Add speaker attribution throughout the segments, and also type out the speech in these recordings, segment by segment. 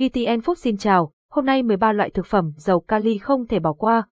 Speaker 1: GTN Food xin chào, hôm nay 13 loại thực phẩm giàu kali không thể bỏ qua.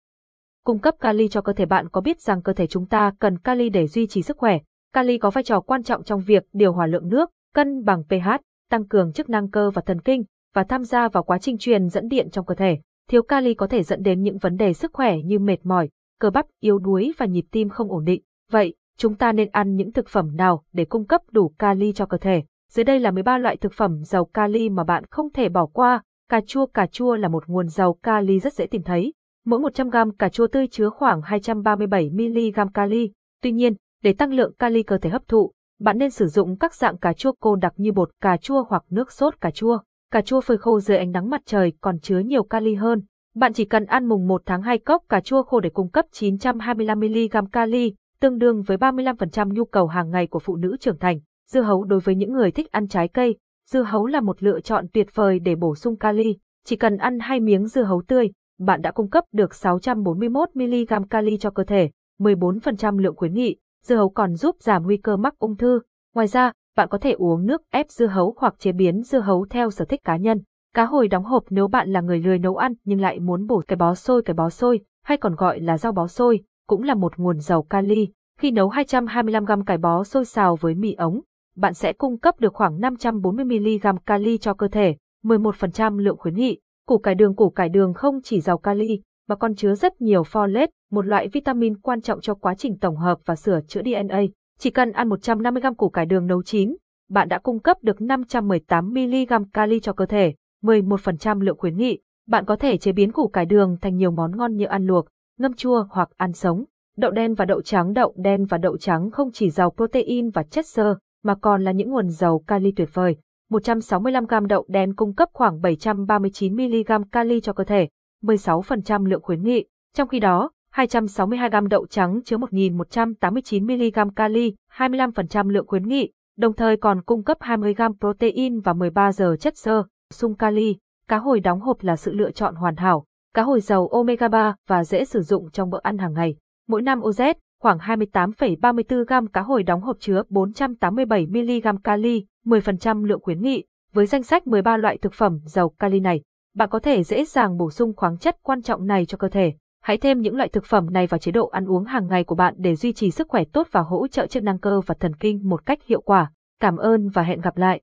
Speaker 1: Cung cấp kali cho cơ thể bạn có biết rằng cơ thể chúng ta cần kali để duy trì sức khỏe. Kali có vai trò quan trọng trong việc điều hòa lượng nước, cân bằng pH, tăng cường chức năng cơ và thần kinh và tham gia vào quá trình truyền dẫn điện trong cơ thể. Thiếu kali có thể dẫn đến những vấn đề sức khỏe như mệt mỏi, cơ bắp yếu đuối và nhịp tim không ổn định. Vậy, chúng ta nên ăn những thực phẩm nào để cung cấp đủ kali cho cơ thể? Dưới đây là 13 loại thực phẩm giàu kali mà bạn không thể bỏ qua. Cà chua Cà chua là một nguồn giàu kali rất dễ tìm thấy. Mỗi 100 g cà chua tươi chứa khoảng 237mg kali. Tuy nhiên, để tăng lượng kali cơ thể hấp thụ, bạn nên sử dụng các dạng cà chua cô đặc như bột cà chua hoặc nước sốt cà chua. Cà chua phơi khô dưới ánh nắng mặt trời còn chứa nhiều kali hơn. Bạn chỉ cần ăn mùng 1 tháng 2 cốc cà chua khô để cung cấp 925mg kali, tương đương với 35% nhu cầu hàng ngày của phụ nữ trưởng thành. Dưa hấu đối với những người thích ăn trái cây, dưa hấu là một lựa chọn tuyệt vời để bổ sung kali. Chỉ cần ăn hai miếng dưa hấu tươi, bạn đã cung cấp được 641mg kali cho cơ thể, 14% lượng khuyến nghị. Dưa hấu còn giúp giảm nguy cơ mắc ung thư. Ngoài ra, bạn có thể uống nước ép dưa hấu hoặc chế biến dưa hấu theo sở thích cá nhân. Cá hồi đóng hộp nếu bạn là người lười nấu ăn nhưng lại muốn bổ cái bó xôi cái bó xôi, hay còn gọi là rau bó xôi, cũng là một nguồn giàu kali. Khi nấu 225g cải bó xôi xào với mì ống, bạn sẽ cung cấp được khoảng 540mg kali cho cơ thể, 11% lượng khuyến nghị. Củ cải đường Củ cải đường không chỉ giàu kali, mà còn chứa rất nhiều folate, một loại vitamin quan trọng cho quá trình tổng hợp và sửa chữa DNA. Chỉ cần ăn 150g củ cải đường nấu chín, bạn đã cung cấp được 518mg kali cho cơ thể, 11% lượng khuyến nghị. Bạn có thể chế biến củ cải đường thành nhiều món ngon như ăn luộc, ngâm chua hoặc ăn sống. Đậu đen và đậu trắng Đậu đen và đậu trắng không chỉ giàu protein và chất xơ, mà còn là những nguồn dầu kali tuyệt vời. 165g đậu đen cung cấp khoảng 739mg kali cho cơ thể, 16% lượng khuyến nghị. Trong khi đó, 262g đậu trắng chứa 1.189mg kali, 25% lượng khuyến nghị, đồng thời còn cung cấp 20g protein và 13 giờ chất xơ, sung kali. Cá hồi đóng hộp là sự lựa chọn hoàn hảo. Cá hồi giàu omega 3 và dễ sử dụng trong bữa ăn hàng ngày. Mỗi năm OZ, khoảng 28,34 gam cá hồi đóng hộp chứa 487mg kali, 10% lượng khuyến nghị. Với danh sách 13 loại thực phẩm giàu kali này, bạn có thể dễ dàng bổ sung khoáng chất quan trọng này cho cơ thể. Hãy thêm những loại thực phẩm này vào chế độ ăn uống hàng ngày của bạn để duy trì sức khỏe tốt và hỗ trợ chức năng cơ và thần kinh một cách hiệu quả. Cảm ơn và hẹn gặp lại.